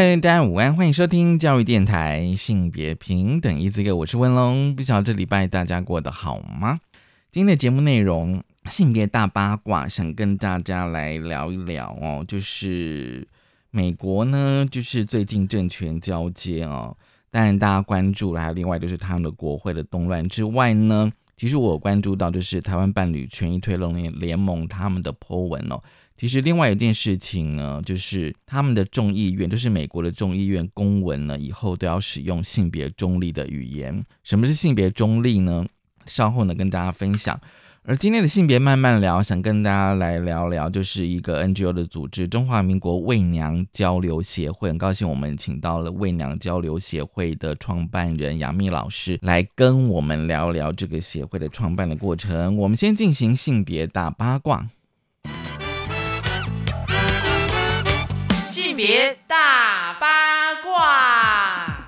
嗨大家午安，欢迎收听教育电台性别平等一字歌我是温龙。不晓得这礼拜大家过得好吗？今天的节目内容性别大八卦，想跟大家来聊一聊哦，就是美国呢，就是最近政权交接哦，当然大家关注了，还有另外就是他们的国会的动乱之外呢，其实我关注到就是台湾伴侣权益推动联联盟他们的 po 文哦，其实另外一件事情呢，就是他们的众议院，就是美国的众议院公文呢，以后都要使用性别中立的语言。什么是性别中立呢？稍后呢跟大家分享。而今天的性别慢慢聊，想跟大家来聊聊，就是一个 NGO 的组织——中华民国为娘交流协会。很高兴我们请到了为娘交流协会的创办人杨幂老师来跟我们聊聊这个协会的创办的过程。我们先进行性别大八卦。别大八卦。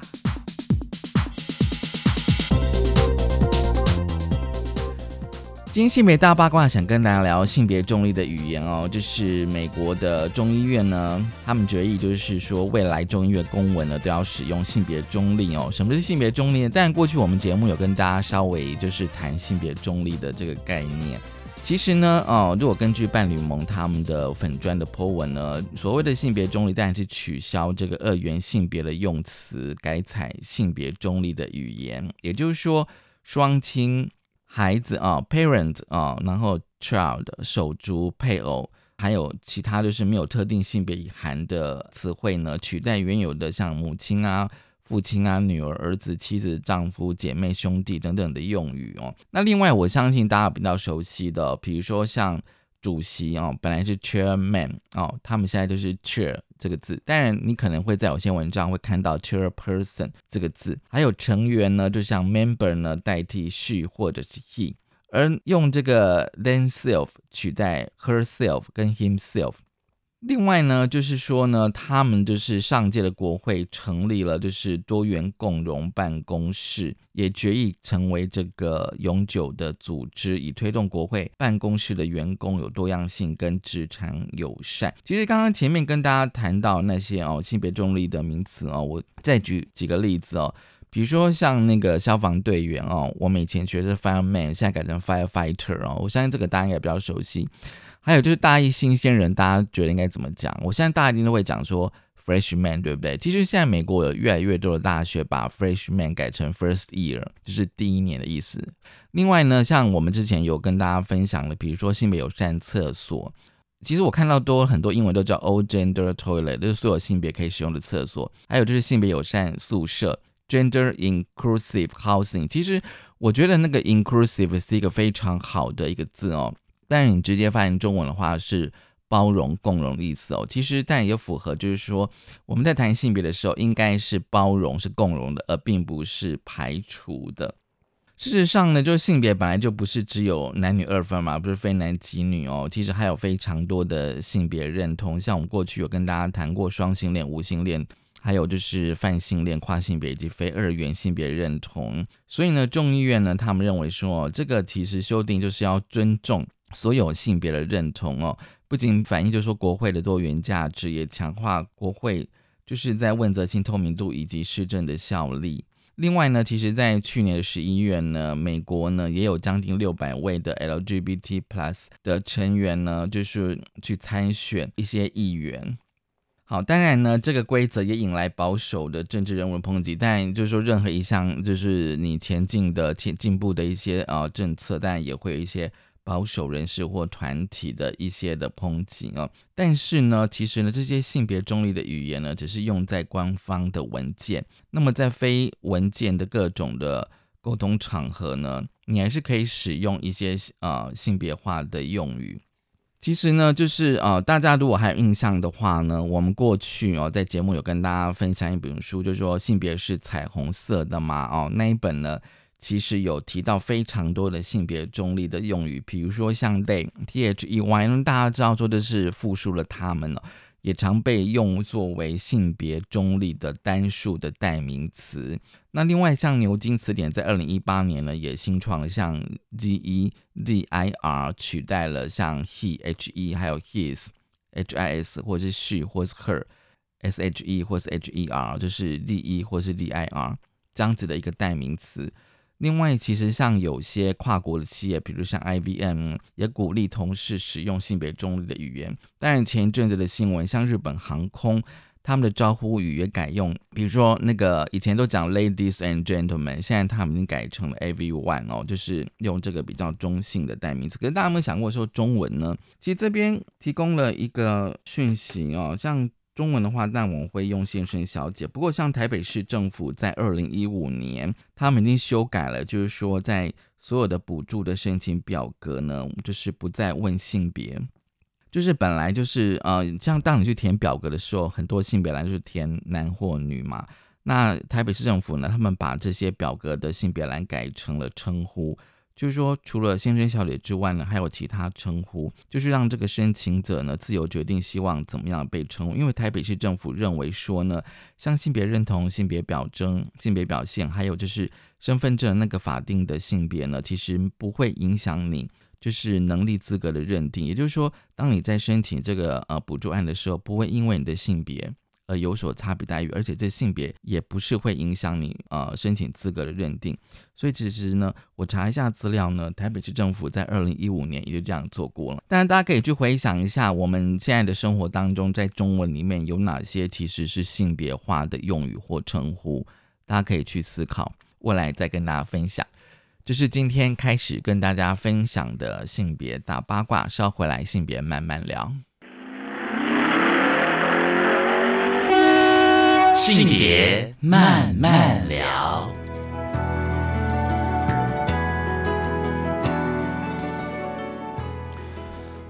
今天性别大八卦想跟大家聊性别中立的语言哦，就是美国的中医院呢，他们决议就是说未来中医院公文呢都要使用性别中立哦。什么是性别中立？但过去我们节目有跟大家稍微就是谈性别中立的这个概念。其实呢，哦，如果根据伴侣盟他们的粉砖的 po 文呢，所谓的性别中立当然是取消这个二元性别的用词，改采性别中立的语言，也就是说双亲。孩子啊，parent 啊，然后 child 手足配偶，还有其他就是没有特定性别遗含的词汇呢，取代原有的像母亲啊、父亲啊、女儿、儿子、妻子、丈夫、姐妹、兄弟等等的用语哦。那另外，我相信大家比较熟悉的，比如说像。主席哦，本来是 chairman 哦，他们现在就是 chair 这个字。当然，你可能会在有些文章会看到 chairperson 这个字。还有成员呢，就像 member 呢，代替 she 或者是 he，而用这个 themself 取代 herself 跟 himself。另外呢，就是说呢，他们就是上届的国会成立了，就是多元共融办公室，也决议成为这个永久的组织，以推动国会办公室的员工有多样性跟职场友善。其实刚刚前面跟大家谈到那些哦性别中立的名词哦，我再举几个例子哦，比如说像那个消防队员哦，我们以前学是 fireman，现在改成 firefighter 哦，我相信这个大家应该比较熟悉。还有就是大一新鲜人，大家觉得应该怎么讲？我现在大家一定都会讲说 freshman，对不对？其实现在美国有越来越多的大学把 freshman 改成 first year，就是第一年的意思。另外呢，像我们之前有跟大家分享的，比如说性别友善厕所，其实我看到多很多英文都叫 all gender toilet，就是所有性别可以使用的厕所。还有就是性别友善宿舍 gender inclusive housing，其实我觉得那个 inclusive 是一个非常好的一个字哦。但是你直接翻译中文的话是包容共融的意思哦。其实但也符合，就是说我们在谈性别的时候，应该是包容是共融的，而并不是排除的。事实上呢，就是性别本来就不是只有男女二分嘛，不是非男即女哦。其实还有非常多的性别认同，像我们过去有跟大家谈过双性恋、无性恋，还有就是泛性恋、跨性别以及非二元性别认同。所以呢，众议院呢，他们认为说，这个其实修订就是要尊重。所有性别的认同哦，不仅反映就是说国会的多元价值，也强化国会就是在问责性透明度以及施政的效力。另外呢，其实，在去年十一月呢，美国呢也有将近六百位的 LGBT plus 的成员呢，就是去参选一些议员。好，当然呢，这个规则也引来保守的政治人物抨击。但就是说，任何一项就是你前进的前进步的一些呃政策，当然也会有一些。保守人士或团体的一些的抨击哦，但是呢，其实呢，这些性别中立的语言呢，只是用在官方的文件。那么在非文件的各种的沟通场合呢，你还是可以使用一些呃性别化的用语。其实呢，就是呃，大家如果还有印象的话呢，我们过去哦在节目有跟大家分享一本书，就是说性别是彩虹色的嘛哦，那一本呢。其实有提到非常多的性别中立的用语，比如说像 they t h e y，大家知道说的是复述了他们了，也常被用作为性别中立的单数的代名词。那另外像牛津词典在二零一八年呢，也新创了像 z e z i r 取代了像 he h e 还有 his h i s 或是 she 或是 her s h e 或是 h e r，就是 z e 或是 z i r 这样子的一个代名词。另外，其实像有些跨国的企业，比如像 IBM，也鼓励同事使用性别中立的语言。当然，前一阵子的新闻，像日本航空，他们的招呼语也改用，比如说那个以前都讲 Ladies and Gentlemen，现在他们已经改成了 Everyone 哦，就是用这个比较中性的代名词。可是大家有没有想过说中文呢？其实这边提供了一个讯息哦，像。中文的话，那我们会用先生、小姐。不过，像台北市政府在二零一五年，他们已经修改了，就是说，在所有的补助的申请表格呢，就是不再问性别，就是本来就是呃，像当你去填表格的时候，很多性别栏就是填男或女嘛。那台北市政府呢，他们把这些表格的性别栏改成了称呼。就是说，除了先生、小姐之外呢，还有其他称呼，就是让这个申请者呢自由决定希望怎么样被称呼。因为台北市政府认为说呢，像性别认同、性别表征、性别表现，还有就是身份证那个法定的性别呢，其实不会影响你就是能力资格的认定。也就是说，当你在申请这个呃补助案的时候，不会因为你的性别。呃，有所差别待遇，而且这性别也不是会影响你呃申请资格的认定，所以其实呢，我查一下资料呢，台北市政府在二零一五年也就这样做过了。当然，大家可以去回想一下，我们现在的生活当中，在中文里面有哪些其实是性别化的用语或称呼，大家可以去思考，未来再跟大家分享。就是今天开始跟大家分享的性别大八卦，稍回来性别慢慢聊。性别慢慢聊，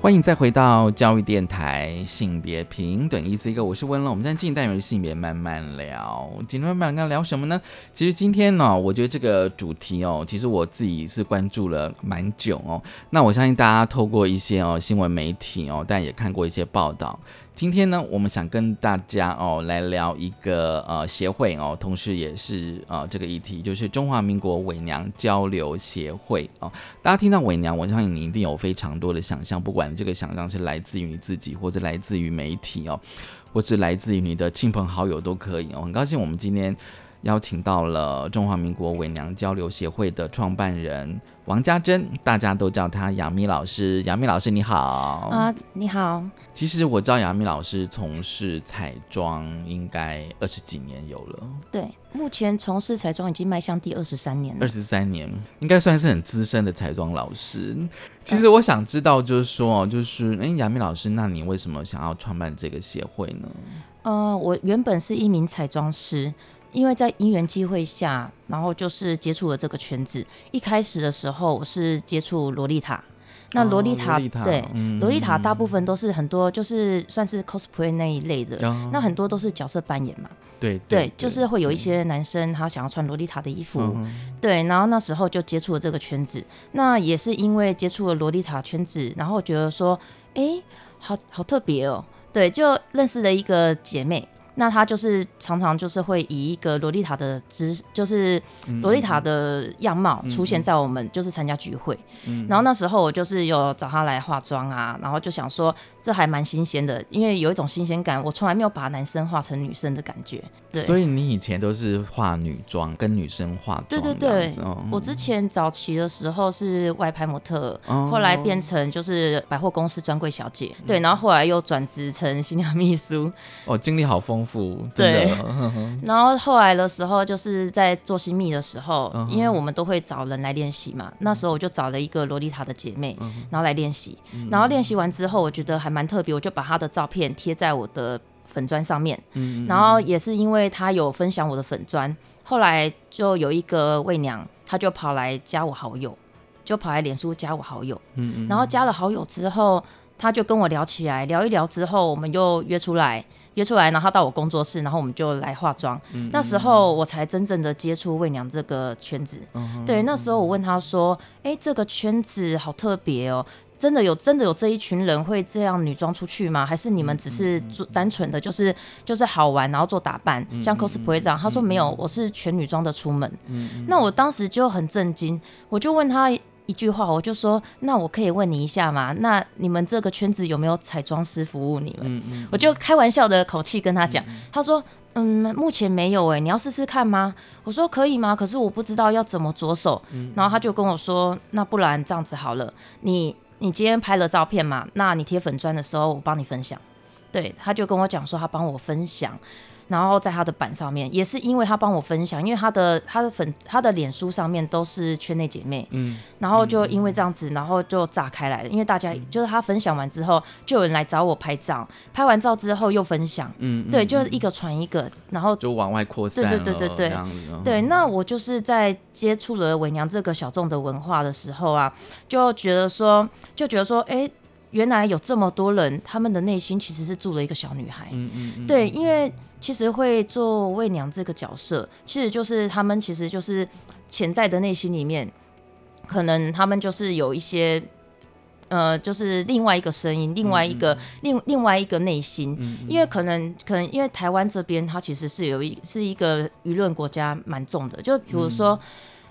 欢迎再回到教育电台性别平等一次一个，我是温乐。我们现在进单元性别慢慢聊，今天慢慢跟聊什么呢？其实今天呢，我觉得这个主题哦，其实我自己是关注了蛮久哦。那我相信大家透过一些哦新闻媒体哦，但也看过一些报道。今天呢，我们想跟大家哦来聊一个呃协会哦，同时也是呃这个议题，就是中华民国伪娘交流协会哦。大家听到伪娘，我相信你一定有非常多的想象，不管这个想象是来自于你自己，或者来自于媒体哦，或是来自于你的亲朋好友都可以哦。很高兴我们今天邀请到了中华民国伪娘交流协会的创办人。王家珍，大家都叫她杨幂老师。杨幂老师，你好啊，你好。其实我知道杨幂老师从事彩妆应该二十几年有了。对，目前从事彩妆已经迈向第二十三年了。二十三年，应该算是很资深的彩妆老师。其实我想知道，就是说，就是哎，杨幂老师，那你为什么想要创办这个协会呢？呃，我原本是一名彩妆师。因为在因缘机会下，然后就是接触了这个圈子。一开始的时候，我是接触洛丽塔。那洛丽塔，对，洛丽塔大部分都是很多，就是算是 cosplay 那一类的。那很多都是角色扮演嘛。对对，就是会有一些男生他想要穿洛丽塔的衣服。对，然后那时候就接触了这个圈子。那也是因为接触了洛丽塔圈子，然后觉得说，哎，好好特别哦。对，就认识了一个姐妹。那他就是常常就是会以一个洛丽塔的姿，就是洛丽塔的样貌出现在我们就是参加聚会，然后那时候我就是有找他来化妆啊，然后就想说这还蛮新鲜的，因为有一种新鲜感，我从来没有把男生化成女生的感觉。对，所以你以前都是化女装跟女生化妆。对对对，我之前早期的时候是外拍模特，后来变成就是百货公司专柜小姐，对，然后后来又转职成新娘秘书。哦，经历好丰富。对，然后后来的时候，就是在做新密的时候，因为我们都会找人来练习嘛。那时候我就找了一个洛丽塔的姐妹，然后来练习。然后练习完之后，我觉得还蛮特别，我就把她的照片贴在我的粉砖上面。然后也是因为她有分享我的粉砖，后来就有一个魏娘，她就跑来加我好友，就跑来脸书加我好友。然后加了好友之后，她就跟我聊起来，聊一聊之后，我们又约出来。约出来，然后他到我工作室，然后我们就来化妆。嗯那时候我才真正的接触魏娘这个圈子。嗯对，那时候我问他说：“哎、这个圈子好特别哦。”真的有真的有这一群人会这样女装出去吗？还是你们只是做单纯的就是就是好玩，然后做打扮，像 cosplay 这样？他说没有，我是全女装的出门。那我当时就很震惊，我就问他一句话，我就说：那我可以问你一下吗？那你们这个圈子有没有彩妆师服务你们？我就开玩笑的口气跟他讲，他说。嗯，目前没有哎、你要试试看吗？我说可以吗？可是我不知道要怎么着手。然后他就跟我说，那不然这样子好了，你你今天拍了照片嘛，那你贴粉砖的时候我帮你分享。对，他就跟我讲说他帮我分享，然后在他的板上面，也是因为他帮我分享，因为他的他的粉他的脸书上面都是圈内姐妹，嗯，然后就因为这样子，然后就炸开来了，因为大家就是他分享完之后，就有人来找我拍照，拍完照之后又分享，嗯，对，嗯就是一个传一个，然后就往外扩散了，对对对对。那我就是在接触了伪娘这个小众的文化的时候啊，就觉得说，就觉得说，哎、原来有这么多人，他们的内心其实是住了一个小女孩。嗯嗯嗯，对，因为其实会做魏娘这个角色，其实就是他们其实就是潜在的内心里面，可能他们就是有一些。呃，就是另外一个声音，另外一个、另另外一个内心，因为可能可能因为台湾这边它其实是有一是一个舆论国家蛮重的，就比如说。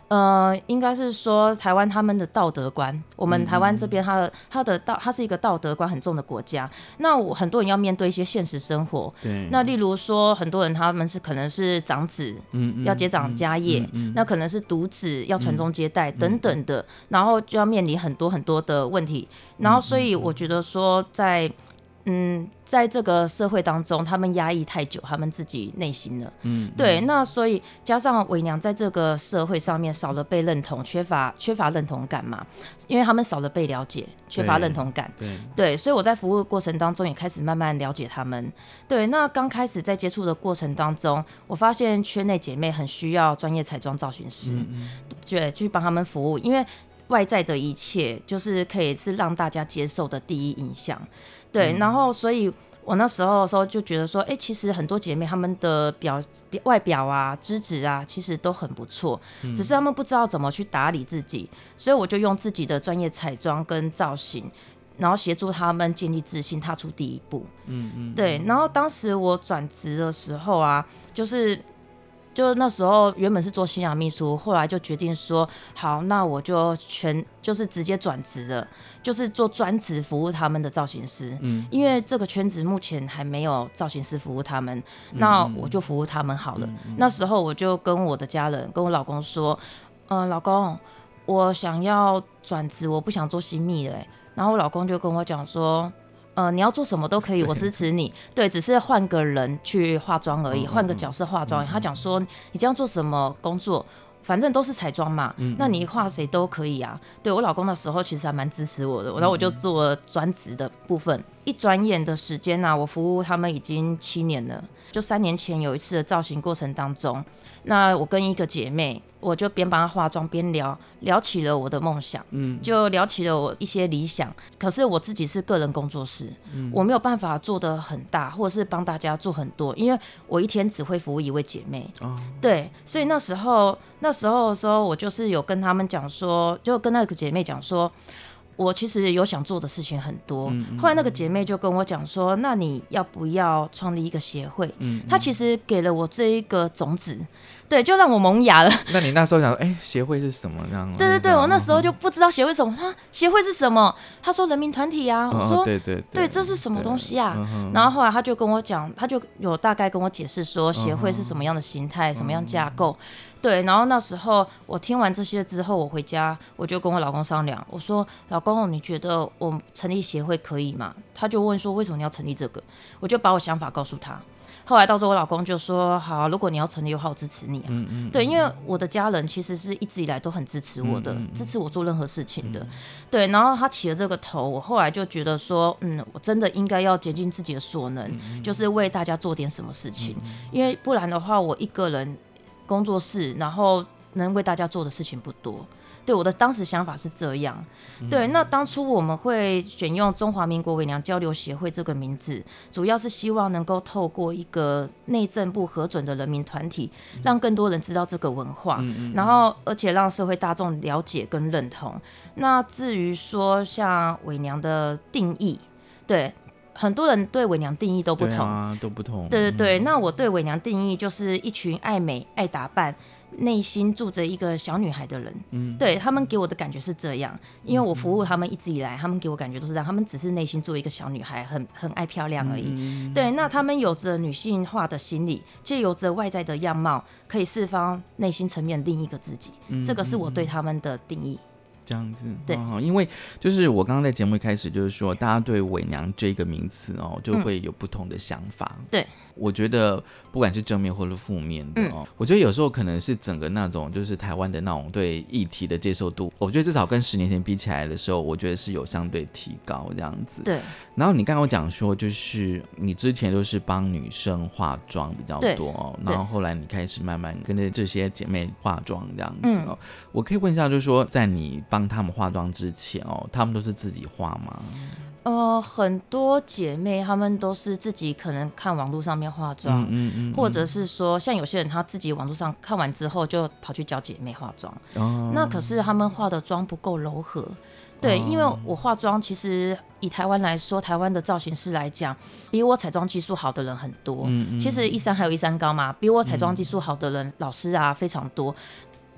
呃，应该是说台湾他们的道德观，我们台湾这边它的它的道，它是一个道德观很重的国家。那我很多人要面对一些现实生活，对，那例如说，很多人他们是可能是长子，嗯嗯要接掌家业，那可能是独子要传宗接代等等的，然后就要面临很多很多的问题。然后，所以我觉得说在。嗯，在这个社会当中，他们压抑太久，他们自己内心了。嗯，对，那所以加上伪娘在这个社会上面少了被认同，缺乏缺乏认同感嘛，因为他们少了被了解，缺乏认同感。对，对，所以我在服务的过程当中也开始慢慢了解他们。对，那刚开始在接触的过程当中，我发现圈内姐妹很需要专业彩妆造型师，对，去帮他们服务，因为外在的一切就是可以是让大家接受的第一印象。对，然后所以。我那时候的时候就觉得说，哎、其实很多姐妹她们的表外表啊、资质啊，其实都很不错，只是她们不知道怎么去打理自己，所以我就用自己的专业彩妆跟造型，然后协助他们建立自信，踏出第一步。嗯嗯，对，然后当时我转职的时候啊，就是。就那时候原本是做新娘秘书，后来就决定说，好，那我就全就是直接转职了，就是做专职服务他们的造型师。嗯，因为这个圈子目前还没有造型师服务他们，那我就服务他们好了。那时候我就跟我的家人，跟我老公说，嗯、老公，我想要转职，我不想做新密了、欸。然后我老公就跟我讲说，呃，你要做什么都可以，我支持你。对，只是换个人去化妆而已，换个角色化妆。他讲说，你这样做什么工作？反正都是彩妆嘛，那你画谁都可以啊。对我老公的时候其实还蛮支持我的，然后我就做了专职的部分。一转眼的时间呢、啊，我服务他们已经七年了。就三年前有一次的造型过程当中，那我跟一个姐妹，我就边帮她化妆边聊，聊起了我的梦想，嗯，就聊起了我一些理想。可是我自己是个人工作室，我没有办法做的很大，或者是帮大家做很多，因为我一天只会服务一位姐妹。哦，对，所以那时候那时候的时候，我就是有跟他们讲说，就跟那个姐妹讲说。我其实有想做的事情很多，后来那个姐妹就跟我讲说，那你要不要创立一个协会？嗯，她其实给了我这一个种子，对，就让我萌芽了。那你那时候想说，哎，协会是什么这样？对对对，我那时候就就不知道协会什么，他协会是什么？他说人民团体啊，我说哦对对对，这是什么东西啊？嗯然后后来他就跟我讲，他就有大概跟我解释说协会是什么样的形态、什么样架构。对，然后那时候我听完这些之后，我回家我就跟我老公商量，我说：“老公，你觉得我成立协会可以吗？”他就问说：“为什么你要成立这个？”我就把我想法告诉他。后来到时候我老公就说：“好，如果你要成立的话，我支持你啊。嗯嗯，对，因为我的家人其实是一直以来都很支持我的，支持我做任何事情的。对，然后他起了这个头，我后来就觉得说，嗯，我真的应该要竭尽自己的所能，就是为大家做点什么事情，因为不然的话，我一个人工作室，然后能为大家做的事情不多。对，我的当时想法是这样。对，那当初我们会选用中华民国伪娘交流协会这个名字，主要是希望能够透过一个内政部核准的人民团体，让更多人知道这个文化，然后而且让社会大众了解跟认同。那至于说像伪娘的定义，对。很多人对伪娘定义都不同，啊，都不同。对对对，那我对伪娘定义就是一群爱美、爱打扮、内心住着一个小女孩的人。嗯，对他们给我的感觉是这样，因为我服务他们一直以来，他们给我感觉都是这样，他们只是内心做一个小女孩，很很爱漂亮而已。对，那他们有着女性化的心理，借由着外在的样貌，可以释放内心层面另一个自己。这个是我对他们的定义。这样子，对，因为就是我刚刚在节目一开始就是说，大家对伪娘这个名词哦，就会有不同的想法。对，我觉得不管是正面或者负面的哦，我觉得有时候可能是整个那种就是台湾的那种对议题的接受度，我觉得至少跟十年前比起来的时候，我觉得是有相对提高这样子。对。然后你刚刚讲说，就是你之前都是帮女生化妆比较多哦，然后后来你开始慢慢跟着这些姐妹化妆这样子哦。我可以问一下，就是说在你帮他们化妆之前哦，他们都是自己化吗？呃，很多姐妹她们都是自己可能看网络上面化妆，嗯嗯，或者是说像有些人她自己网络上看完之后就跑去教姐妹化妆，哦，那可是她们化的妆不够柔和。对，因为我化妆，其实以台湾来说，台湾的造型师来讲，比我彩妆技术好的人很多。嗯嗯。其实一山还有一山高嘛，比我彩妆技术好的人，老师啊非常多。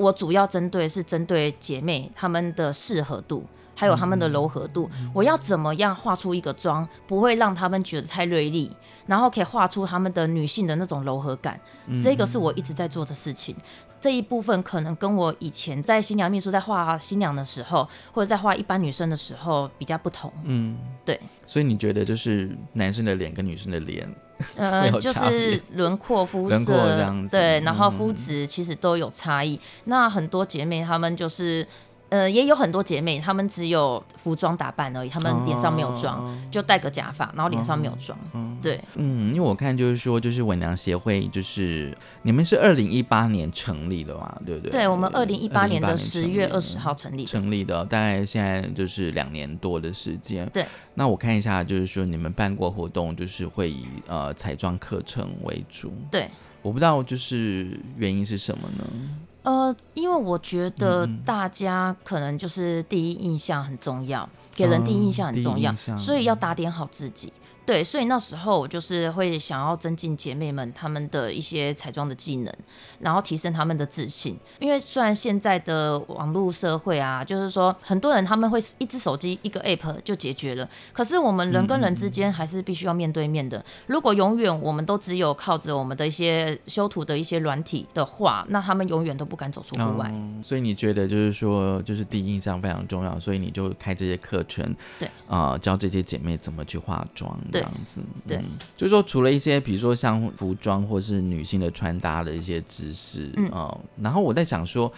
我主要针对是针对姐妹她们的适合度，还有她们的柔和度。我要怎么样画出一个妆，不会让她们觉得太锐利，然后可以画出她们的女性的那种柔和感。这个是我一直在做的事情。这一部分可能跟我以前在新娘秘书在画新娘的时候，或者在画一般女生的时候比较不同。嗯，对。所以你觉得就是男生的脸跟女生的脸，呃，就是轮廓、肤色这样子，对，然后肤质其实都有差异。那很多姐妹她们就是。呃，也有很多姐妹，她们只有服装打扮而已，她们脸上没有妆，就戴个假发，然后脸上没有妆。对，嗯，因为我看就是说，就是伪娘协会，就是你们是二零一八年成立的嘛，对不对？对，我们二零一八年的十月二十号成立，成立的，大概现在就是两年多的时间。对，那我看一下，就是说你们办过活动，就是会以呃彩妆课程为主。对，我不知道就是原因是什么呢？呃，因为我觉得大家可能就是第一印象很重要，给人第一印象很重要，所以要打点好自己。对，所以那时候我就是会想要增进姐妹们她们的一些彩妆的技能，然后提升她们的自信。因为虽然现在的网络社会啊，就是说很多人他们会一只手机一个 app 就解决了，可是我们人跟人之间还是必须要面对面的。如果永远我们都只有靠着我们的一些修图的一些软体的话，那他们永远都不敢走出户外。所以你觉得就是说，就是第一印象非常重要，所以你就开这些课程，对啊，教这些姐妹怎么去化妆。这样子，对，就是说，除了一些，比如说像服装或是女性的穿搭的一些知识，嗯，然后我在想说，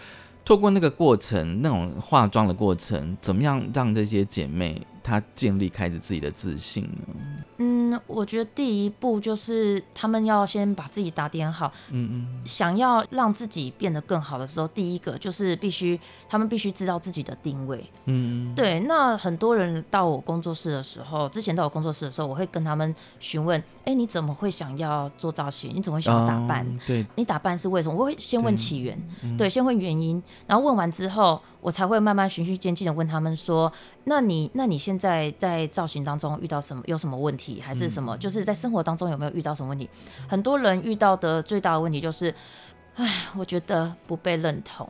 透过那个过程，那种化妆的过程，怎么样让这些姐妹她建立开始自己的自信呢？嗯，我觉得第一步就是他们要先把自己打点好。嗯嗯，想要让自己变得更好的时候，第一个就是必须他们必须知道自己的定位。嗯嗯，对。那很多人到我工作室的时候，之前到我工作室的时候，我会跟他们询问：哎，你怎么会想要做造型？你怎么会想要打扮？对，你打扮是为什么？我会先问起源，对，先问原因，然后问完之后，我才会慢慢循序渐进的问他们说：那你那你现在在造型当中遇到什么？有什么问题？还是什么？就是在生活当中有没有遇到什么问题？很多人遇到的最大的问题就是，哎，我觉得不被认同，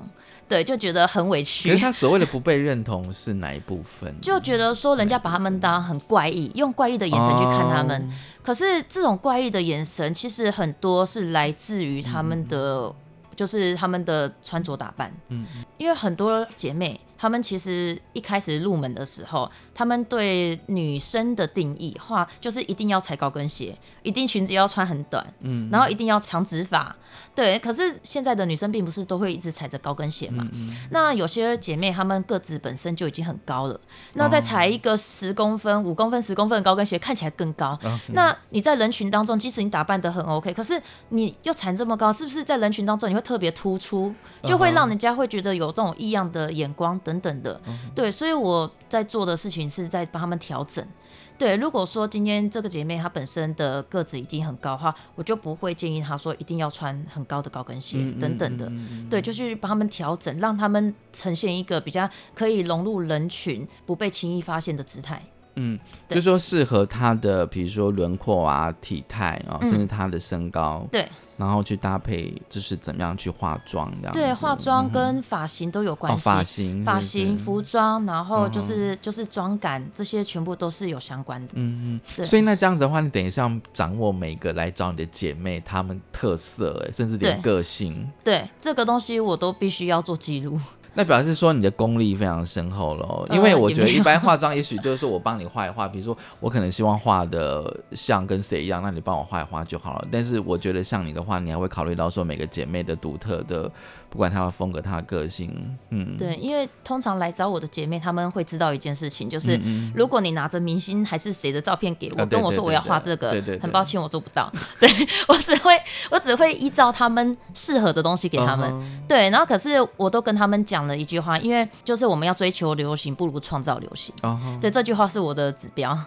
对，就觉得很委屈。可是他所谓的不被认同是哪一部分？就觉得说人家把他们当很怪异，用怪异的眼神去看他们。可是这种怪异的眼神，其实很多是来自于他们的，就是他们的穿着打扮。嗯，因为很多姐妹。他们其实一开始入门的时候，他们对女生的定义话，就是一定要踩高跟鞋，一定裙子要穿很短，嗯，然后一定要长直发，对。可是现在的女生并不是都会一直踩着高跟鞋嘛？那有些姐妹她们个子本身就已经很高了，那再踩一个十公分、五公分、十公分的高跟鞋，看起来更高。那你在人群当中，即使你打扮得很 OK，可是你又踩这么高，是不是在人群当中你会特别突出，就会让人家会觉得有这种异样的眼光等等等的？对，所以我在做的事情是在帮他们调整。对，如果说今天这个姐妹她本身的个子已经很高的话，我就不会建议她说一定要穿很高的高跟鞋等等的。对，就去帮他们调整，让他们呈现一个比较可以融入人群、不被轻易发现的姿态。嗯，就说适合她的，比如说轮廓啊、体态啊，甚至她的身高。对。然后去搭配，就是怎么样去化妆这样。对，化妆跟发型都有关系。发型、发型、服装，然后就是就是妆感，这些全部都是有相关的。嗯嗯。对。所以那这样子的话，你等于是要掌握每个来找你的姐妹她们特色，哎，甚至连个性。对，这个东西我都必须要做记录。那表示说你的功力非常深厚喽，因为我觉得一般化妆 也许就是说我帮你画一画，比如说我可能希望画的像跟谁一样，那你帮我画一画就好了。但是我觉得像你的话，你还会考虑到说每个姐妹的独特的。不管他的风格，他的个性，嗯，对，因为通常来找我的姐妹，她们会知道一件事情，就是如果你拿着明星还是谁的照片给我，跟我说我要画这个，对对，很抱歉我做不到，对我只会我只会依照他们适合的东西给他们，对，然后可是我都跟他们讲了一句话，因为就是我们要追求流行，不如创造流行，对，这句话是我的指标，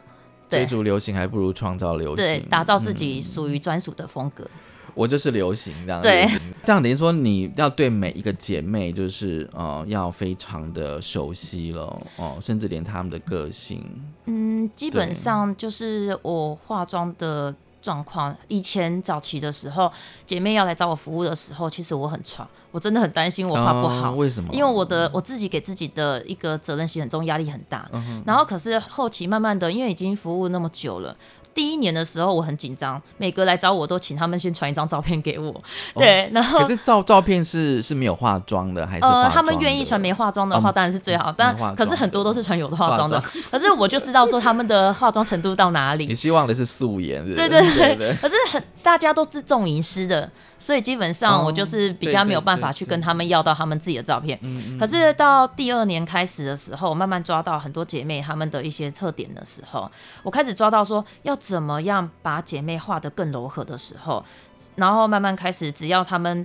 追逐流行还不如创造流行，对，打造自己属于专属的风格。我就是流行这样，对，这样等于说你要对每一个姐妹，就是呃，要非常的熟悉了哦，甚至连她们的个性，嗯，基本上就是我化妆的状况。以前早期的时候，姐妹要来找我服务的时候，其实我很喘，我真的很担心我画不好。为什么？因为我的我自己给自己的一个责任心很重，压力很大。然后可是后期慢慢的，因为已经服务那么久了。第一年的时候我很紧张，每个来找我都请他们先传一张照片给我，对，然后可是照照片是是没有化妆的还是？呃，他们愿意传没化妆的话当然是最好，但可是很多都是传有化妆的，可是我就知道说他们的化妆程度到哪里。你希望的是素颜，对对对，可是很大家都是重隐私的。所以基本上我就是比较没有办法去跟他们要到他们自己的照片。可是到第二年开始的时候，慢慢抓到很多姐妹她们的一些特点的时候，我开始抓到说要怎么样把姐妹画得更柔和的时候，然后慢慢开始，只要他们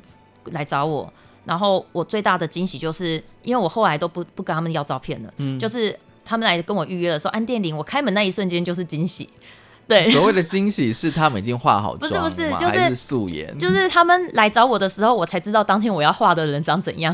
来找我，然后我最大的惊喜就是，因为我后来都不不跟他们要照片了，嗯就是他们来跟我预约的时候，按电铃，我开门那一瞬间就是惊喜。对，所谓的惊喜是他们已经画好妆，不是不是，就是素颜，就是他们来找我的时候，我才知道当天我要画的人长怎样。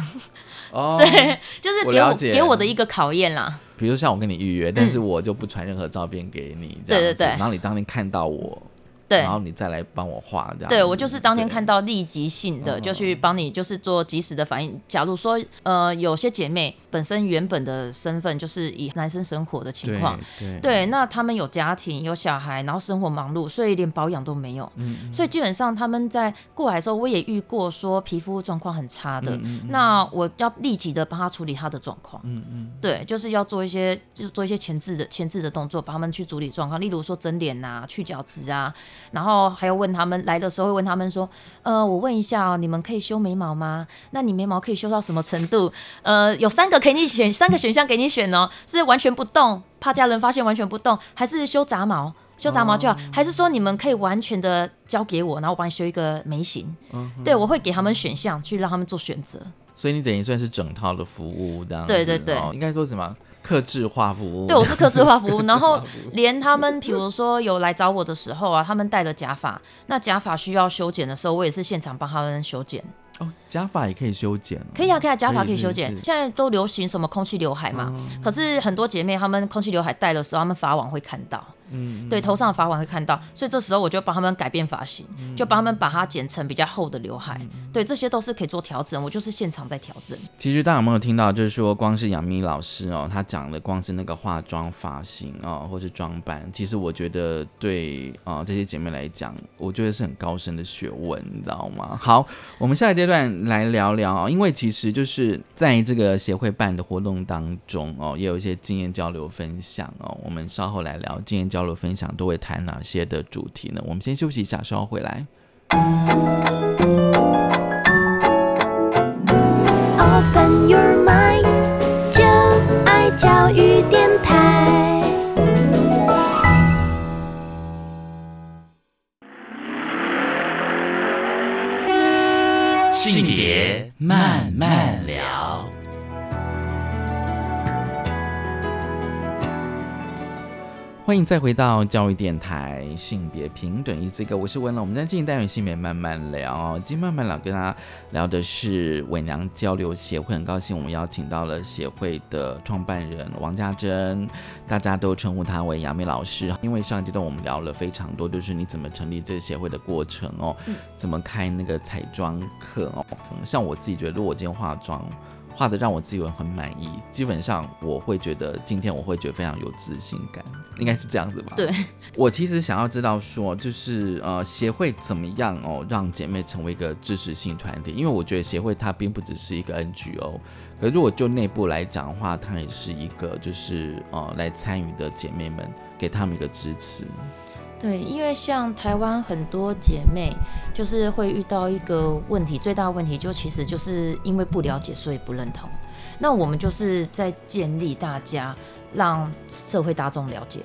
哦，对，就是给我给我的一个考验啦。比如像我跟你预约，但是我就不传任何照片给你，对对对，然后你当天看到我。对，然后你再来帮我画这样。对我就是当天看到立即性的，就去帮你就是做及时的反应。假如说呃有些姐妹本身原本的身份就是以男生生活的情况，对，那他们有家庭有小孩，然后生活忙碌，所以连保养都没有。嗯。所以基本上他们在过来的时候，我也遇过说皮肤状况很差的，那我要立即的帮他处理他的状况。嗯嗯。对，就是要做一些就是做一些前置的前置的动作，帮他们去处理状况，例如说整脸啊、去角质啊。然后还要问他们来的时候会问他们说，呃，我问一下哦，你们可以修眉毛吗？那你眉毛可以修到什么程度？呃，有三个给你选，三个选项给你选哦，是完全不动，怕家人发现完全不动，还是修杂毛？修杂毛就好，还是说你们可以完全的交给我，然后我帮你修一个眉形？嗯，对我会给他们选项，去让他们做选择。所以你等于算是整套的服务这样。对对对，应该说什么？克制化服务，对，我是克制化服务。然后连他们，比如说有来找我的时候啊，他们戴了假发，那假发需要修剪的时候，我也是现场帮他们修剪。哦，假发也可以修剪，可以啊，可以啊，假发可以修剪。现在都流行什么空气刘海嘛？可是很多姐妹她们空气刘海戴的时候，她们法网会看到。嗯，对，头上的发网会看到，所以这时候我就帮他们改变发型，就帮他们把它剪成比较厚的刘海。对，这些都是可以做调整，我就是现场在调整。其实大家有没有听到，就是说光是杨幂老师哦，她讲的光是那个化妆、发型哦，或是装扮，其实我觉得对啊这些姐妹来讲，我觉得是很高深的学问，你知道吗？好，我们下一阶段来聊聊哦，因为其实就是在这个协会办的活动当中哦，也有一些经验交流分享哦。我们稍后来聊经验交流分享都会谈哪些的主题呢？我们先休息一下，稍后回来。Open your mind，就爱教育电台。性别慢慢欢迎再回到教育电台性别平等一这个，我是文乐。我们在进行单元性别慢慢聊，今天慢慢聊跟大家聊的是伪娘交流协会，很高兴我们邀请到了协会的创办人王家珍，大家都称呼她为杨梅老师。因为上一阶段我们聊了非常多，就是你怎么成立这个协会的过程哦，怎么开那个彩妆课哦，像我自己觉得，如果我今天化妆。画的让我自己很满意，基本上我会觉得今天我会觉得非常有自信感，应该是这样子吧？对，我其实想要知道说，就是呃，协会怎么样哦，让姐妹成为一个支持性团体？因为我觉得协会它并不只是一个 NGO，可如果就内部来讲的话，它也是一个就是呃来参与的姐妹们，给他们一个支持。对，因为像台湾很多姐妹，就是会遇到一个问题，最大的问题就其实就是因为不了解，所以不认同。那我们就是在建立大家，让社会大众了解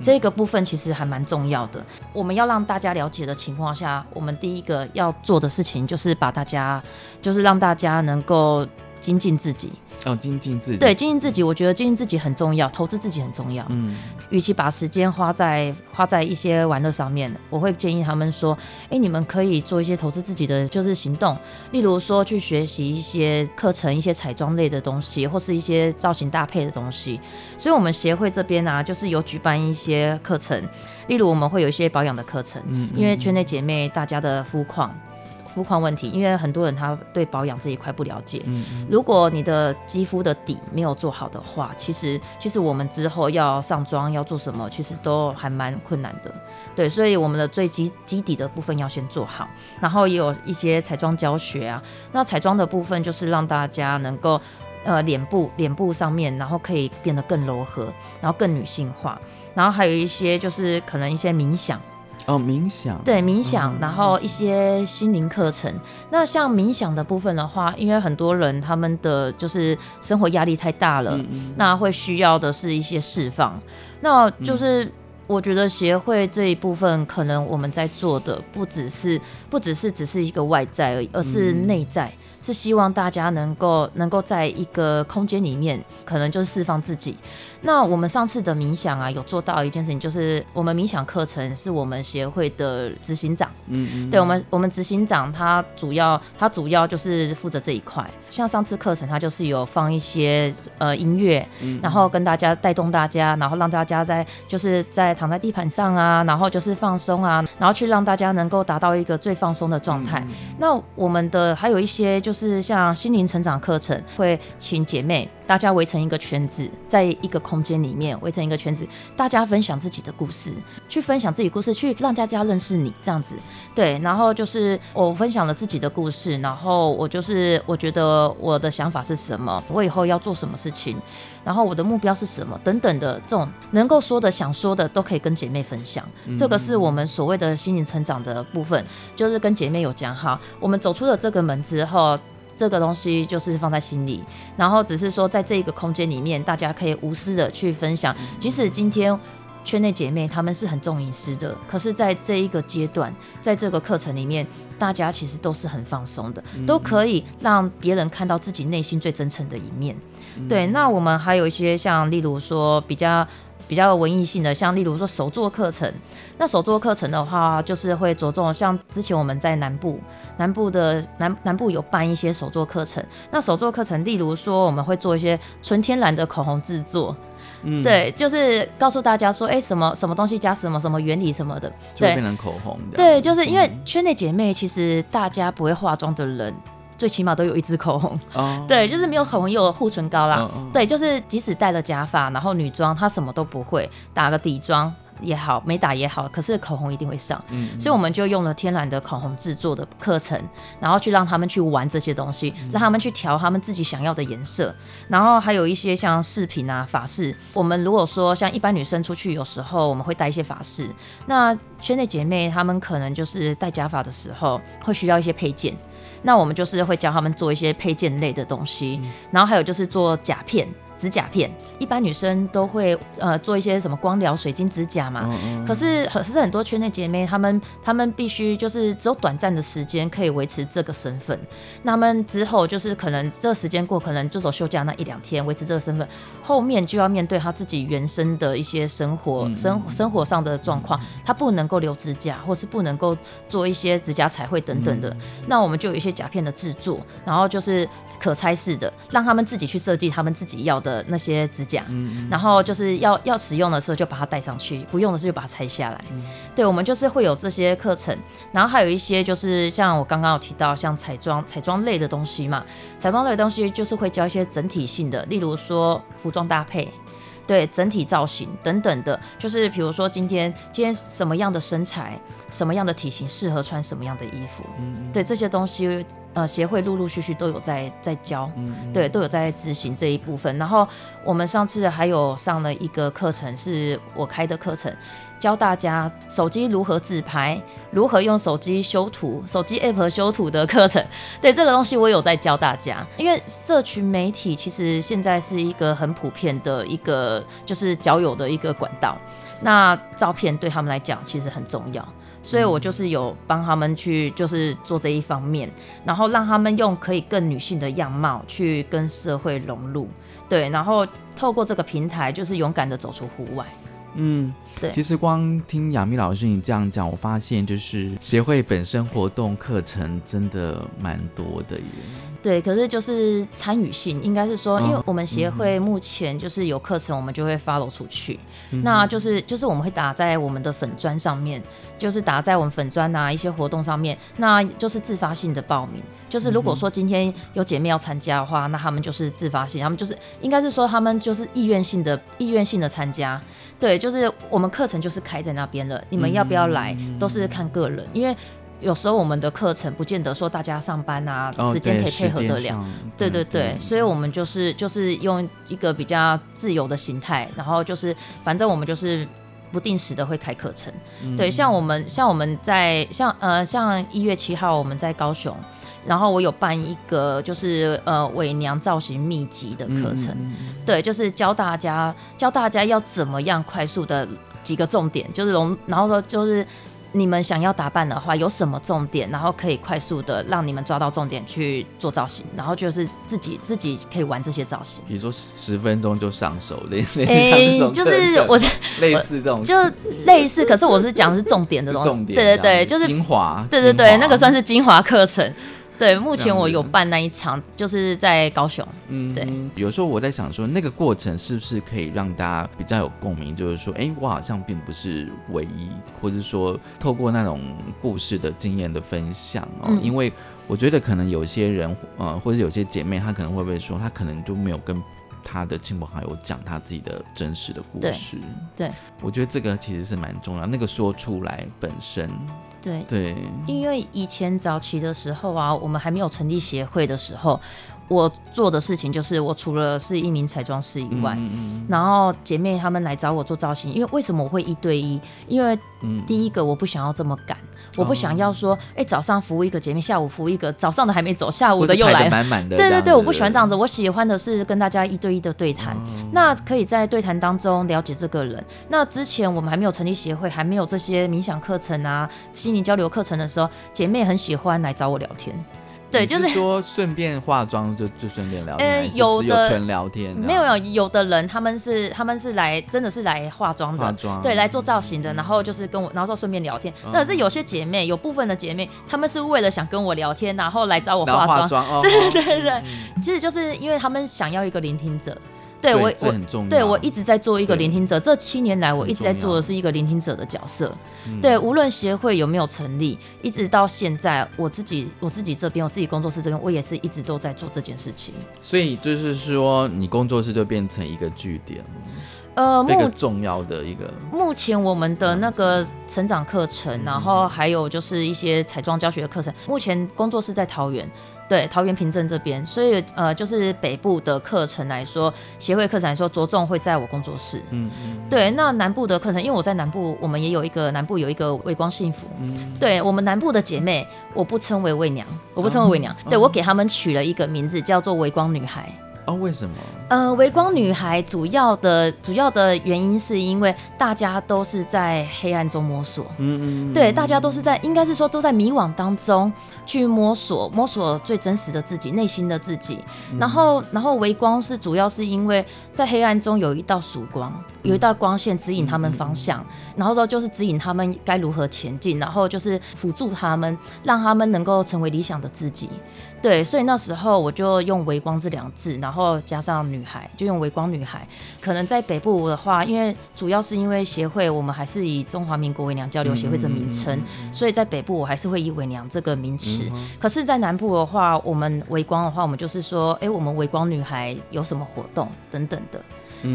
这个部分，其实还蛮重要的。我们要让大家了解的情况下，我们第一个要做的事情就是把大家，就是让大家能够精进自己。要精进自己，对，精进自己，我觉得精进自己很重要，投资自己很重要。嗯，与其把时间花在花在一些玩乐上面，我会建议他们说，哎，你们可以做一些投资自己的就是行动，例如说去学习一些课程、一些彩妆类的东西，或是一些造型搭配的东西。所以，我们协会这边呢、就是有举办一些课程，例如我们会有一些保养的课程，嗯因为圈内姐妹大家的肤况。肤况问题，因为很多人他对保养这一块不了解。嗯如果你的肌肤的底没有做好的话，其实其实我们之后要上妆要做什么，其实都还蛮困难的。对，所以我们的最基基底的部分要先做好，然后也有一些彩妆教学啊。那彩妆的部分就是让大家能够。呃，脸部脸部上面，然后可以变得更柔和，然后更女性化，然后还有一些就是可能一些冥想，哦，冥想，对冥想，然后一些心灵课程。那像冥想的部分的话，因为很多人他们的就是生活压力太大了，嗯那会需要的是一些释放。那就是我觉得协会这一部分，可能我们在做的不只是不只是只是一个外在而已，而是内在。是希望大家能够能够在一个空间里面，可能就是释放自己。那我们上次的冥想啊，有做到一件事情，就是我们冥想课程是我们协会的执行长，嗯嗯，对我们我们执行长他主要他主要就是负责这一块。像上次课程，他就是有放一些呃音乐，然后跟大家带动大家，然后让大家在就是在躺在地板上啊，然后就是放松啊，然后去让大家能够达到一个最放松的状态。那我们的还有一些就是像心灵成长课程，会请姐妹大家围成一个圈子，在一个空间里面围成一个圈子，大家分享自己的故事，去分享自己故事，去让大家认识你这样子。对，然后就是我分享了自己的故事，然后我就是我觉得我的想法是什么，我以后要做什么事情，然后我的目标是什么等等的这种能够说的、想说的都可以跟姐妹分享。这个是我们所谓的心灵成长的部分，就是跟姐妹有讲好，我们走出了这个门之后。这个东西就是放在心里，然后只是说在这一个空间里面，大家可以无私的去分享。即使今天圈内姐妹她们是很重隐私的，可是在这一个阶段，在这个课程里面，大家其实都是很放松的，都可以让别人看到自己内心最真诚的一面。对，那我们还有一些像，例如说比较。比较文艺性的，像例如说手作课程，那手作课程的话，就是会着重像之前我们在南部，南部的南南部有办一些手作课程。那手作课程，例如说我们会做一些纯天然的口红制作，嗯，对，就是告诉大家说，哎、什么什么东西加什么什么原理什么的，对就会变成口红的，对，就是因为圈内姐妹，其实大家不会化妆的人，最起码都有一支口红。哦，对，就是没有口红也有护唇膏啦。对，就是即使戴了假发，然后女装她什么都不会，打个底妆，也好，没打也好，可是口红一定会上，嗯所以我们就用了天然的口红制作的课程，然后去让他们去玩这些东西，让他们去调他们自己想要的颜色，然后还有一些像饰品啊、发饰。我们如果说像一般女生出去，有时候我们会带一些发饰，那圈内姐妹她们可能就是戴假发的时候会需要一些配件。那我们就是会教他们做一些配件类的东西，然后还有就是做甲片、指甲片。一般女生都会呃做一些什么光疗、水晶指甲嘛，嗯可是可是很多圈内姐妹，她们她们必须就是只有短暂的时间可以维持这个身份，那们之后就是可能这个时间过，可能就走休假那一两天维持这个身份，后面就要面对她自己原生的一些生活、生生活上的状况，她不能够留指甲，或是不能够做一些指甲彩绘等等的，那我们就有一些甲片的制作，然后就是可拆式的，让他们自己去设计他们自己要的那些指甲，然后就是要要使用的时候就把它带上去，不用的时候就把它拆下来。对，我们就是会有这些课程，然后还有一些就是像我刚刚有提到，像彩妆彩妆类的东西嘛，彩妆类的东西就是会教一些整体性的，例如说服装搭配。对整体造型等等的，就是比如说今天今天什么样的身材、什么样的体型适合穿什么样的衣服，嗯。对这些东西，呃，协会陆陆续续都有在在教，对，都有在执行这一部分。然后我们上次还有上了一个课程，是我开的课程，教大家手机如何自拍，如何用手机修图，手机 app 修图的课程。对这个东西，我有在教大家，因为社群媒体其实现在是一个很普遍的一个，就是交友的一个管道。那照片对他们来讲其实很重要。所以我就是有帮他们去，就是做这一方面，然后让他们用可以更女性的样貌去跟社会融入，对，然后透过这个平台，就是勇敢的走出户外。嗯，对其实光听亚米老师你这样讲，我发现就是协会本身活动课程真的蛮多的耶。对，可是就是参与性，应该是说，因为嗯我们协会目前就是有课程，我们就会 follow 出去。那就是就是我们会打在我们的粉砖上面，就是打在我们粉砖啊一些活动上面，那就是自发性的报名。就是如果说今天有姐妹要参加的话，那他们就是自发性，他们就是应该是说他们就是意愿性的意愿性的参加。对，就是我们课程就是开在那边了，你们要不要来都是看个人，因为有时候我们的课程不见得说大家上班啊哦时间可以配合得了。对对对，所以我们就是就是用一个比较自由的形态，然后就是反正我们就是不定时的会开课程。对，像我们像我们在像呃像一月七号我们在高雄，然后我有办一个就是呃伪娘造型秘籍的课程，对，就是教大家教大家要怎么样快速的几个重点，就是容然后说就是。你们想要打扮的话，有什么重点，然后可以快速的让你们抓到重点去做造型，然后就是自己自己可以玩这些造型。比如说十十分钟就上手，类类似这种就是我类似这种就类似，可是我是讲的是重点的东西。重点对对对，就是精华，对对对，那个算是精华课程。对，目前我有办那一场，就是在高雄。嗯，对。有时候我在想说，那个过程是不是可以让大家比较有共鸣？就是说，哎，我好像并不是唯一，或者说透过那种故事的经验的分享哦，嗯因为我觉得可能有些人，呃，或者有些姐妹，她可能会不会说，她可能就没有跟。她的亲朋好友讲她自己的真实的故对事，对我觉得这个其实是蛮重要。那个说出来本身，对，对，因为以前早期的时候啊，我们还没有成立协会的时候，我做的事情就是，我除了是一名彩妆师以外，然后姐妹她们来找我做造型，因为为什么我会一对一？因为嗯第一个我不想要这么赶，我不想要说，哎、早上服务一个姐妹，下午服务一个，早上的还没走，下午的又来了。满满的，对对对，我不喜欢这样子。子，我喜欢的是跟大家一对一的对谈。哦那可以在对谈当中了解这个人。那之前我们还没有成立协会，还没有这些冥想课程啊、心灵交流课程的时候，姐妹很喜欢来找我聊天。对，就是说顺便化妆就就顺便聊天，呃还是有的纯聊天没有有有的人他们是他们是来真的是来化妆的，化妆，对，来做造型的，然后就是跟我，然后说顺便聊天。嗯那可是有些姐妹，有部分的姐妹，她们是为了想跟我聊天，然后来找我化妆。化妆，哦对对对对，其实就是因为他们想要一个聆听者。对我我很重要，对我一直在做一个聆听者，这七年来我一直在做的是一个聆听者的角色。嗯。对，无论协会有没有成立，一直到现在，我自己我自己这边，我自己工作室这边，我也是一直都在做这件事情。所以就是说，你工作室就变成一个据点，呃，这个目重要的一个目前我们的那个成长课程，然后还有就是一些彩妆教学的课程，目前工作室在桃园，对，桃园平镇这边，所以呃，就是北部的课程来说，协会课程来说，着重会在我工作室。嗯嗯对，那南部的课程，因为我在南部，我们也有一个南部有一个微光幸福。嗯对我们南部的姐妹，我不称为为娘，我不称为为娘，对我给他们取了一个名字，叫做微光女孩。哦，为什么？呃，微光女孩主要的主要的原因是因为大家都是在黑暗中摸索，嗯嗯，对，大家都是在应该是说都在迷惘当中去摸索，摸索最真实的自己，内心的自己。然后，然后微光是主要是因为在黑暗中有一道曙光，有一道光线指引他们方向，然后说就是指引他们该如何前进，然后就是辅助他们，让他们能够成为理想的自己。对，所以那时候我就用“微光”这两字，然后加上女孩，就用“微光女孩”。可能在北部的话，因为主要是因为协会，我们还是以中华民国伪娘交流协会这名称，所以在北部我还是会以伪娘这个名词。可是，在南部的话，我们微光的话，我们就是说，哎，我们微光女孩有什么活动等等的。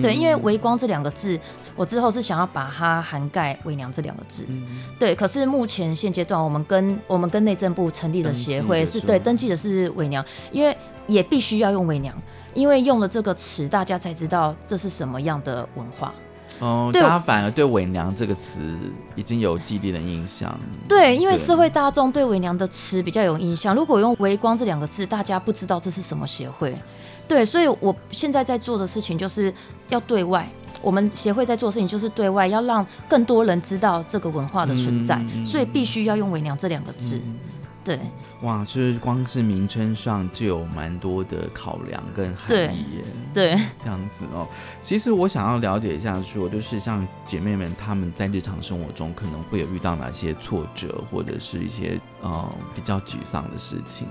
对，因为“微光”这两个字，我之后是想要把它涵盖“伪娘”这两个字。对，可是目前现阶段，我们跟我们跟内政部成立的协会是是对登记的是伪娘，因为也必须要用伪娘，因为用了这个词，大家才知道这是什么样的文化。哦，对大家反而对“伪娘”这个词已经有既定的印象。对，因为社会大众对伪娘的词比较有印象，如果用“微光”这两个字，大家不知道这是什么协会。对，所以我现在在做的事情就是要对外。我们协会在做的事情就是对外，要让更多人知道这个文化的存在，所以必须要用“伪娘”这两个字。对，哇，就是光是名称上就有蛮多的考量跟含义耶。对，这样子哦。其实我想要了解一下说就是像姐妹们她们在日常生活中可能会有遇到哪些挫折，或者是一些呃比较沮丧的事情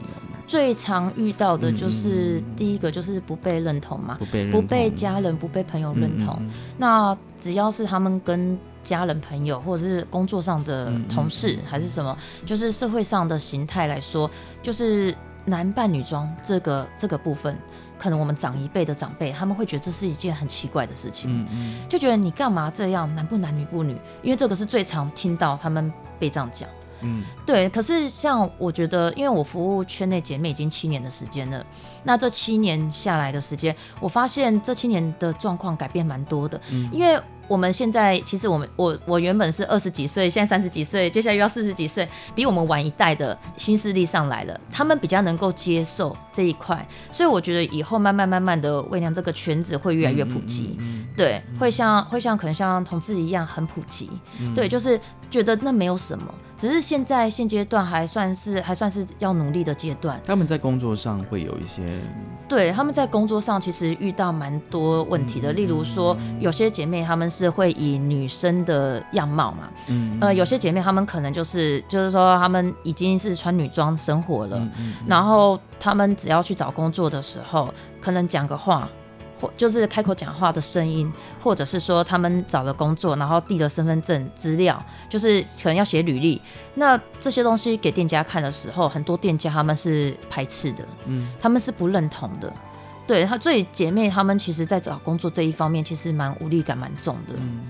最常遇到的就是、嗯第一个就是不被认同嘛，不被不被家人、不被朋友认同。那只要是他们跟家人、朋友，或者是工作上的同事，还是什么，就是社会上的形态来说，就是男扮女装这个这个部分，可能我们长一辈的长辈，他们会觉得这是一件很奇怪的事情，嗯嗯。就觉得你干嘛这样，男不男女不女，因为这个是最常听到他们被这样讲。嗯对，可是像我觉得，因为我服务圈内姐妹已经七年的时间了，那这七年下来的时间，我发现这七年的状况改变蛮多的。嗯因为我们现在其实我们我我原本是二十几岁，现在三十几岁，接下来又要四十几岁，比我们晚一代的新势力上来了，他们比较能够接受这一块，所以我觉得以后慢慢慢慢的，微娘这个圈子会越来越普及。嗯对，会像会像可能像同志一样很普及，嗯对，就是觉得那没有什么，只是现在现阶段还算是还算是要努力的阶段。他们在工作上会有一些对，他们在工作上其实遇到蛮多问题的，例如说有些姐妹她们是会以女生的样貌嘛，嗯呃，有些姐妹她们可能就是就是说她们已经是穿女装生活了，嗯然后她们只要去找工作的时候，可能讲个话。或就是开口讲话的声音，或者是说他们找了工作，然后递了身份证资料，就是可能要写履历。那这些东西给店家看的时候，很多店家他们是排斥的，嗯他们是不认同的。对他，所以姐妹她们其实在找工作这一方面，其实蛮无力感蛮重的。嗯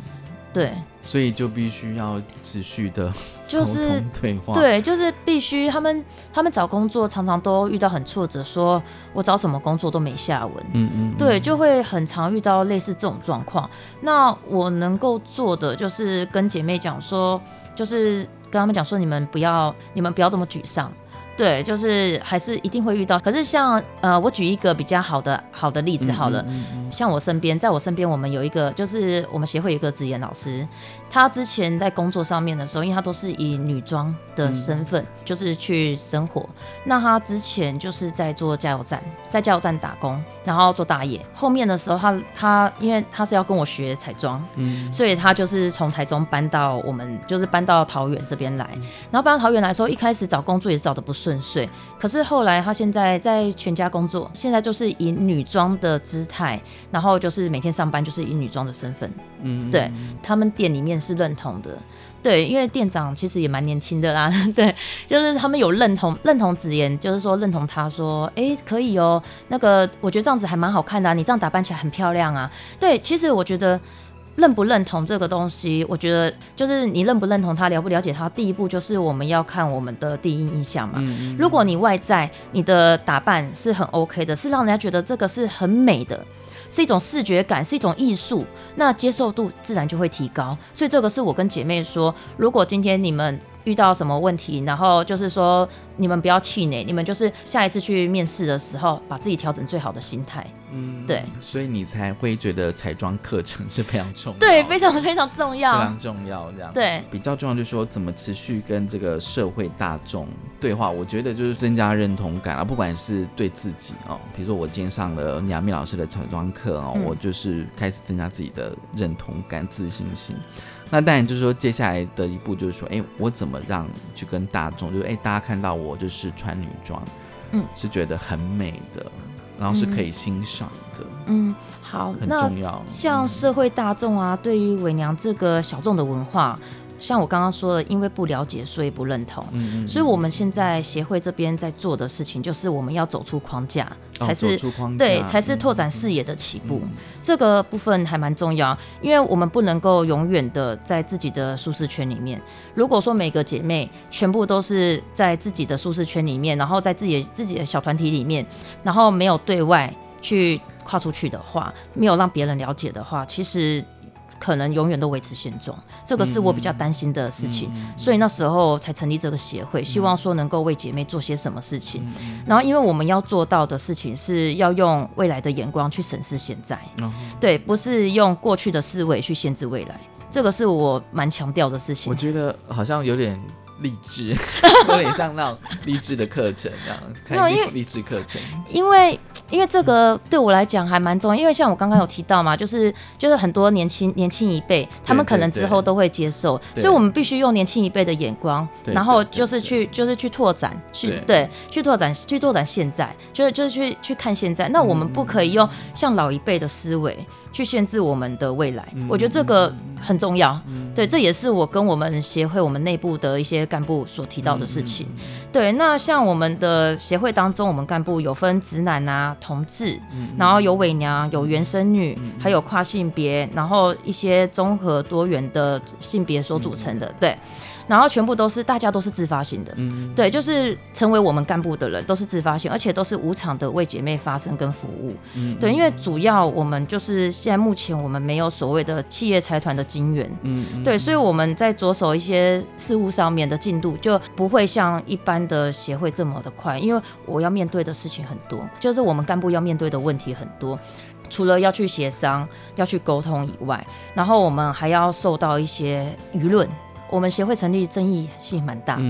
对，所以就必须要持续的 就是对话，对，就是必须他们他们找工作常常都遇到很挫折，说我找什么工作都没下文。嗯嗯，对，就会很常遇到类似这种状况。那我能够做的就是跟姐妹讲说，就是跟他们讲说，你们不要，你们不要这么沮丧。对，就是还是一定会遇到。可是像呃，我举一个比较好的好的例子好了，嗯嗯像我身边，在我身边，我们有一个，就是我们协会有一个职业老师，他之前在工作上面的时候，因为她都是以女装的身份，就是去生活。那她之前就是在做加油站，在加油站打工，然后做大爷。后面的时候她她因为她是要跟我学彩妆，嗯所以她就是从台中搬到我们，就是搬到桃园这边来。然后搬到桃园来的时候，一开始找工作也是找的不顺遂，可是后来她现在在全家工作，现在就是以女装的姿态，然后就是每天上班就是以女装的身份，嗯对他们店里面是认同的。对，因为店长其实也蛮年轻的啦，对，就是他们有认同认同子妍，就是说认同他说，哎，可以哦，那个我觉得这样子还蛮好看的、啊，你这样打扮起来很漂亮啊。对，其实我觉得认不认同这个东西，我觉得就是你认不认同他，了不了解他，第一步就是我们要看我们的第一印象嘛。嗯如果你外在你的打扮是很 OK 的，是让人家觉得这个是很美的，是一种视觉感，是一种艺术，那接受度自然就会提高。所以这个是我跟姐妹说，如果今天你们遇到什么问题，然后就是说你们不要气馁，你们就是下一次去面试的时候，把自己调整最好的心态。嗯对，所以你才会觉得彩妆课程是非常重要的，对，非常非常重要非常。重要，这样对比较重要就是说怎么持续跟这个社会大众对话，我觉得就是增加认同感啊，不管是对自己哦，比如说我今天上了雅蜜老师的彩妆课哦，嗯我就是开始增加自己的认同感、自信心。那当然就是说，接下来的一步就是说，哎，我怎么让去跟大众，就是哎，大家看到我就是穿女装，嗯，是觉得很美的，然后是可以欣赏的，嗯，好，很那重要。像社会大众啊，对于伪娘这个小众的文化，像我刚刚说的，因为不了解，所以不认同。嗯嗯，所以，我们现在协会这边在做的事情，就是我们要走出框架，哦才是、走出框架对，才是拓展视野的起步。这个部分还蛮重要，因为我们不能够永远的在自己的舒适圈里面。如果说每个姐妹全部都是在自己的舒适圈里面，然后在自己自己的小团体里面，然后没有对外去跨出去的话，没有让别人了解的话，其实。可能永远都维持现状，这个是我比较担心的事情，所以那时候才成立这个协会，希望说能够为姐妹做些什么事情。然后，因为我们要做到的事情是要用未来的眼光去审视现在，哦对，不是用过去的思维去限制未来，这个是我蛮强调的事情我。觉得好像有点励志，有点像那种励志的课程这样，没有因为看励励志课程。因为因为这个对我来讲还蛮重要，因为像我刚刚有提到嘛，就是就是很多年轻年轻一辈，他们可能之后都会接受，对所以我们必须用年轻一辈的眼光，对然后就是去就是去拓展，去对对去拓展去拓展现在，就是就是去去看现在。那我们不可以用像老一辈的思维去限制我们的未来，我觉得这个很重要。对，这也是我跟我们协会我们内部的一些干部所提到的事情。对，那像我们的协会当中，我们干部有分直男啊、同志，然后有伪娘、有原生女，还有跨性别，然后一些综合多元的性别所组成的，对。然后全部都是大家都是自发性的，嗯，对，就是成为我们干部的人都是自发性，而且都是无偿的为姐妹发声跟服务。嗯对，因为主要我们就是现在目前我们没有所谓的企业财团的金源，嗯嗯对，所以我们在着手一些事务上面的进度就不会像一般的协会这么的快，因为我要面对的事情很多，就是我们干部要面对的问题很多。除了要去协商、要去沟通以外，然后我们还要受到一些舆论。我们协会成立争议性蛮大的，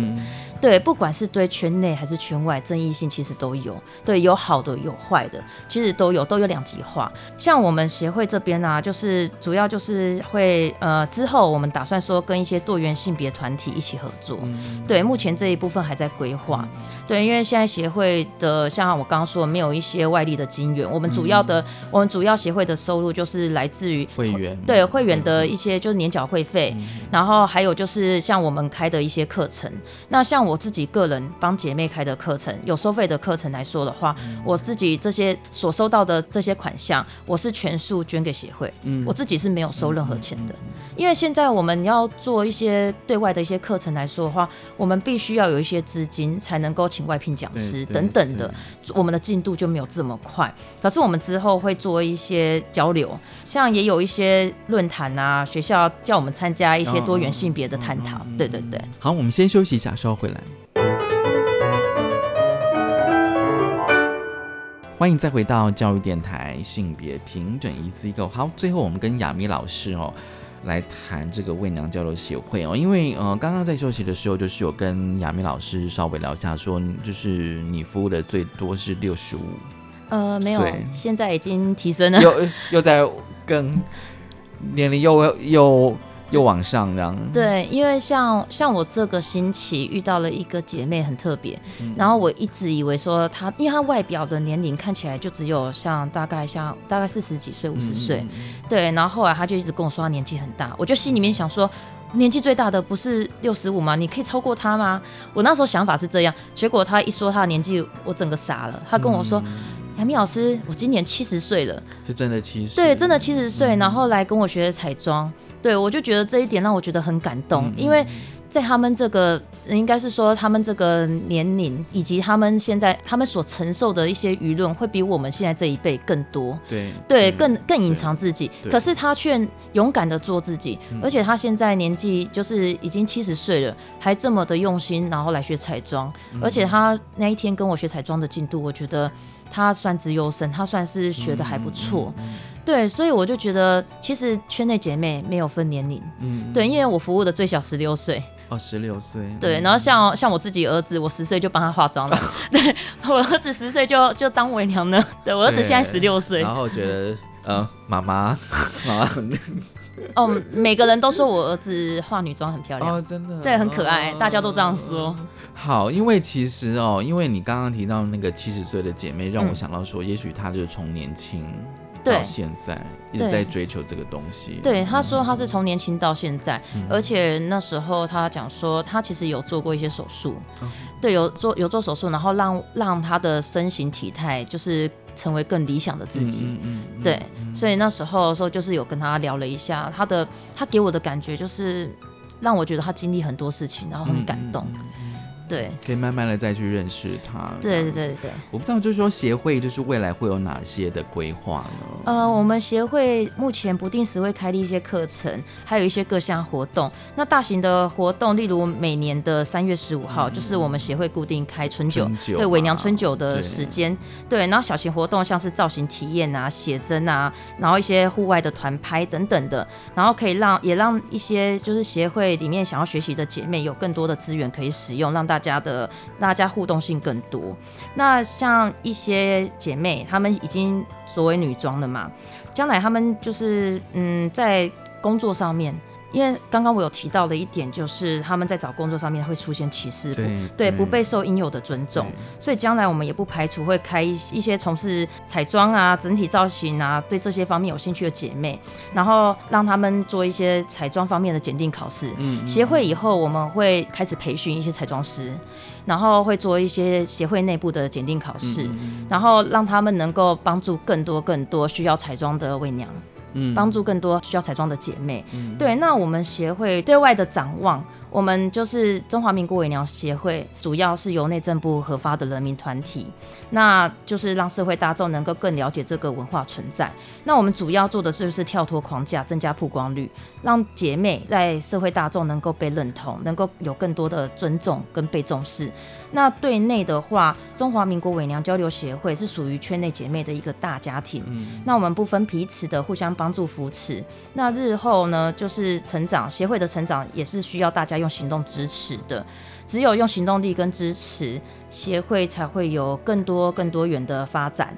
对，不管是对圈内还是圈外，争议性其实都有。对，有好的有坏的，其实都有，都有两极化。像我们协会这边啊，就是主要就是会呃，之后我们打算说跟一些多元性别团体一起合作。对，目前这一部分还在规划。对，因为现在协会的像我刚刚说的，没有一些外力的金源，我们主要的、我们主要协会的收入就是来自于会员对会员的一些就是年缴会费，然后还有就是像我们开的一些课程。那像我自己个人帮姐妹开的课程，有收费的课程来说的话，我自己这些所收到的这些款项，我是全数捐给协会，嗯我自己是没有收任何钱的。因为现在我们要做一些对外的一些课程来说的话，我们必须要有一些资金才能够请外聘讲师等等的，我们的进度就没有这么快。可是我们之后会做一些交流，像也有一些论坛啊，学校叫我们参加一些多元性别的探讨。对对对。好，我们先休息一下，稍后回来。欢迎再回到教育电台性别平等一字一个。好，最后我们跟雅咪老师哦来谈这个媚娘交流协会哦，因为呃刚刚在休息的时候，就是有跟雅咪老师稍微聊一下说，就是你服务的最多是六十五，呃，没有对，现在已经提升了。又又在更年龄又又又往上这样。对，因为像像我这个星期遇到了一个姐妹很特别，嗯然后我一直以为说她，因为她外表的年龄看起来就只有像大概像大概四十几岁、五十岁，对，然后后来她就一直跟我说她年纪很大，我就心里面想说。年纪最大的不是六十五吗？你可以超过她吗？我那时候想法是这样，结果她一说她的年纪，我整个傻了。她跟我说：“杨幂老师，我今年七十岁了，是真的七十，对，真的七十岁，然后来跟我学彩妆，对我就觉得这一点让我觉得很感动，嗯。因为在他们这个应该是说他们这个年龄，以及他们现在他们所承受的一些舆论，会比我们现在这一辈更多。对对，嗯更更隐藏自己，可是他却勇敢的做自己，而且他现在年纪就是已经七十岁了，还这么的用心，然后来学彩妆，而且他那一天跟我学彩妆的进度，我觉得他算资优生，他算是学的还不错，对，所以我就觉得其实圈内姐妹没有分年龄，嗯，对，因为我服务的最小十六岁，哦，十六岁，对，然后像像我自己儿子，我十岁就帮他化妆了，对我儿子十岁就就当伪娘了，对我儿子现在十六岁，然后觉得呃，妈妈，妈妈很 哦，每个人都说我儿子化女装很漂亮，哦，真的，对，很可爱，大家都这样说。好，因为其实哦，因为你刚刚提到那个七十岁的姐妹，让我嗯。想到说，也许她就是从年轻对到现在一直在追求这个东西。对，他说他是从年轻到现在，嗯。而且那时候他讲说他其实有做过一些手术，哦。对，有做有做手术，然后让让他的身形体态就是成为更理想的自己。嗯嗯嗯对，所以那时候的时候就是有跟他聊了一下，他的他给我的感觉就是让我觉得他经历很多事情，然后很感动。对，可以慢慢的再去认识他。对对对对。我不知道，就是说协会就是未来会有哪些的规划呢？呃，我们协会目前不定时会开立一些课程，还有一些各项活动。那大型的活动，例如每年的三月十五号，就是我们协会固定开春酒，嗯春酒对伪娘春酒的时间。对，然后小型活动像是造型体验啊、写真啊，然后一些户外的团拍等等的，然后可以让也让一些就是协会里面想要学习的姐妹有更多的资源可以使用，让大家的大家互动性更多。那像一些姐妹，她们已经所谓女装了嘛，将来她们就是嗯，在工作上面，因为刚刚我有提到的一点，就是他们在找工作上面会出现歧视，不对对，不被受应有的尊重。所以将来我们也不排除会开一一些从事彩妆啊、整体造型啊，对这些方面有兴趣的姐妹，然后让他们做一些彩妆方面的检定考试。嗯协会以后我们会开始培训一些彩妆师，然后会做一些协会内部的检定考试，嗯然后让他们能够帮助更多更多需要彩妆的伪娘。嗯帮助更多需要彩妆的姐妹。对，那我们协会对外的展望，我们就是中华民国伪娘协会，主要是由内政部核发的人民团体，那就是让社会大众能够更了解这个文化存在。那我们主要做的就是跳脱框架，增加曝光率，让姐妹在社会大众能够被认同，能够有更多的尊重跟被重视。那对内的话，中华民国伪娘交流协会是属于圈内姐妹的一个大家庭。那我们不分彼此的互相帮助扶持。那日后呢，就是成长协会的成长也是需要大家用行动支持的。只有用行动力跟支持，协会才会有更多更多元的发展。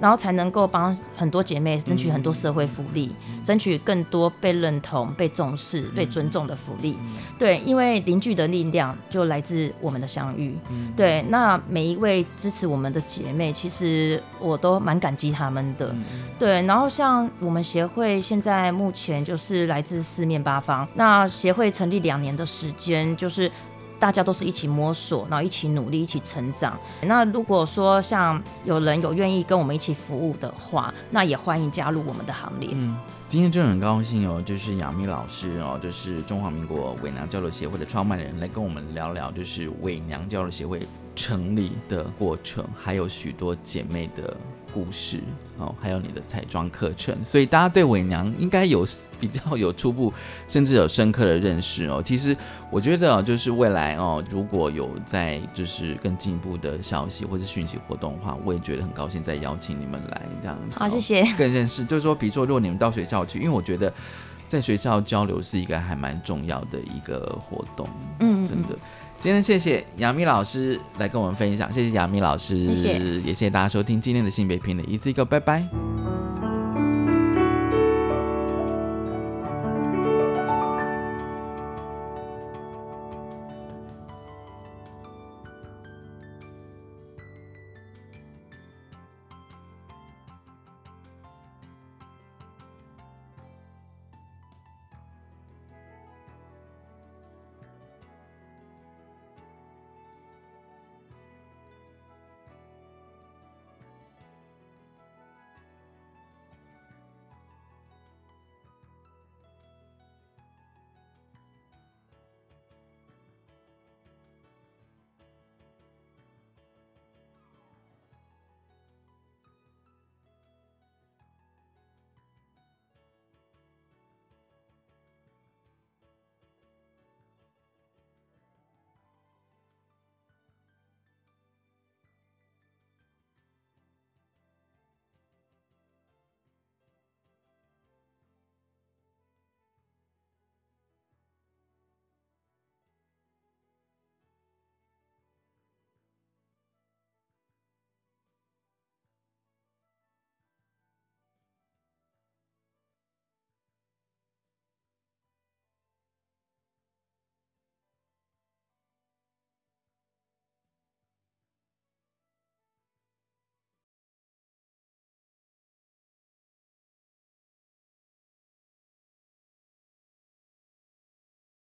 然后才能够帮很多姐妹争取很多社会福利，争取更多被认同、被重视、被尊重的福利。对，因为邻居的力量就来自我们的相遇。对，那每一位支持我们的姐妹，其实我都蛮感激他们的。对，然后像我们协会现在目前就是来自四面八方，那协会成立两年的时间，就是。大家都是一起摸索，然后一起努力，一起成长。那如果说像有人有愿意跟我们一起服务的话，那也欢迎加入我们的行列。嗯，今天真的很高兴哦，就是杨幂老师哦，就是中华民国伪娘交流协会的创办人，来跟我们聊聊，就是伪娘交流协会成立的过程，还有许多姐妹的故事哦，还有你的彩妆课程，所以大家对伪娘应该有比较有初步，甚至有深刻的认识哦。其实我觉得哦，就是未来哦，如果有在就是更进一步的消息或者讯息活动的话，我也觉得很高兴再邀请你们来这样子哦、好，谢谢。更认识，就是说，比如说，如果你们到学校去，因为我觉得在学校交流是一个还蛮重要的一个活动，嗯，真的。今天谢谢杨幂老师来跟我们分享，谢谢杨幂老师，谢谢也谢谢大家收听今天的性别平等，一次一个，拜拜。